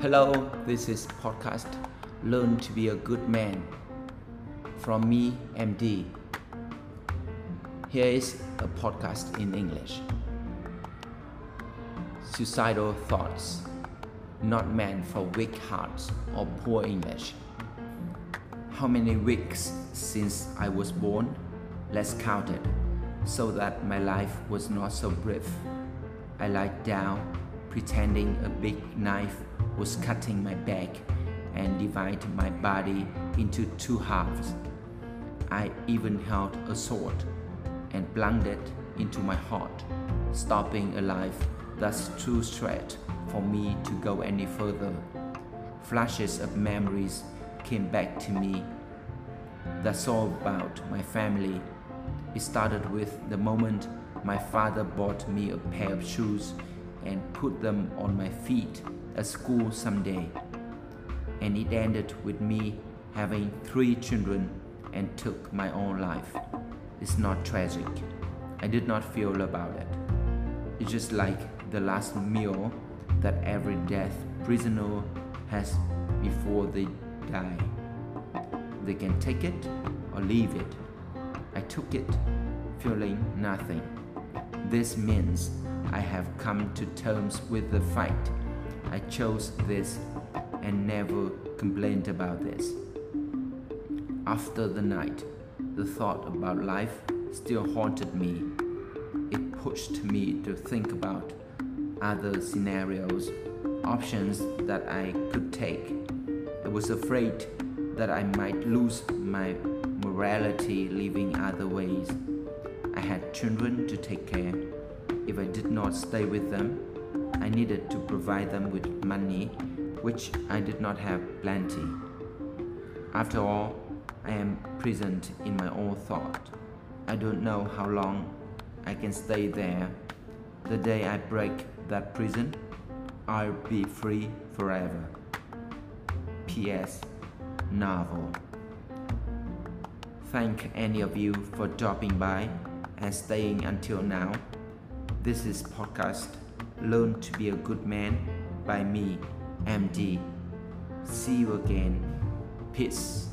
Hello, this is podcast Learn to be a good man from me, MD. Here is a podcast in English. Suicidal thoughts, not meant for weak hearts or poor English. How many weeks since I was born? Let's count it, so that my life was not so brief. I lied down, pretending a big knife was cutting my back and divided my body into two halves. I even held a sword and plunged it into my heart, stopping a life thus too short for me to go any further. Flashes of memories came back to me. That's all about my family. It started with the moment my father bought me a pair of shoes and put them on my feet at school someday. And it ended with me having three children and took my own life. It's not tragic. I did not feel about it. It's just like the last meal that every death prisoner has before they die. They can take it or leave it. I took it, feeling nothing. This means I have come to terms with the fact I chose this and never complained about this. After the night, the thought about life still haunted me. It pushed me to think about other scenarios, options that I could take. I was afraid that I might lose my morality living other ways. I had children to take care. If I did not stay with them, I needed to provide them with money, which I did not have plenty. After all, I am present in my own thought. I don't know how long I can stay there. The day I break that prison, I'll be free forever. P.S. Novel. Thank any of you for dropping by and staying until now. This is podcast Learn to be a good man by me, MD. See you again. Peace.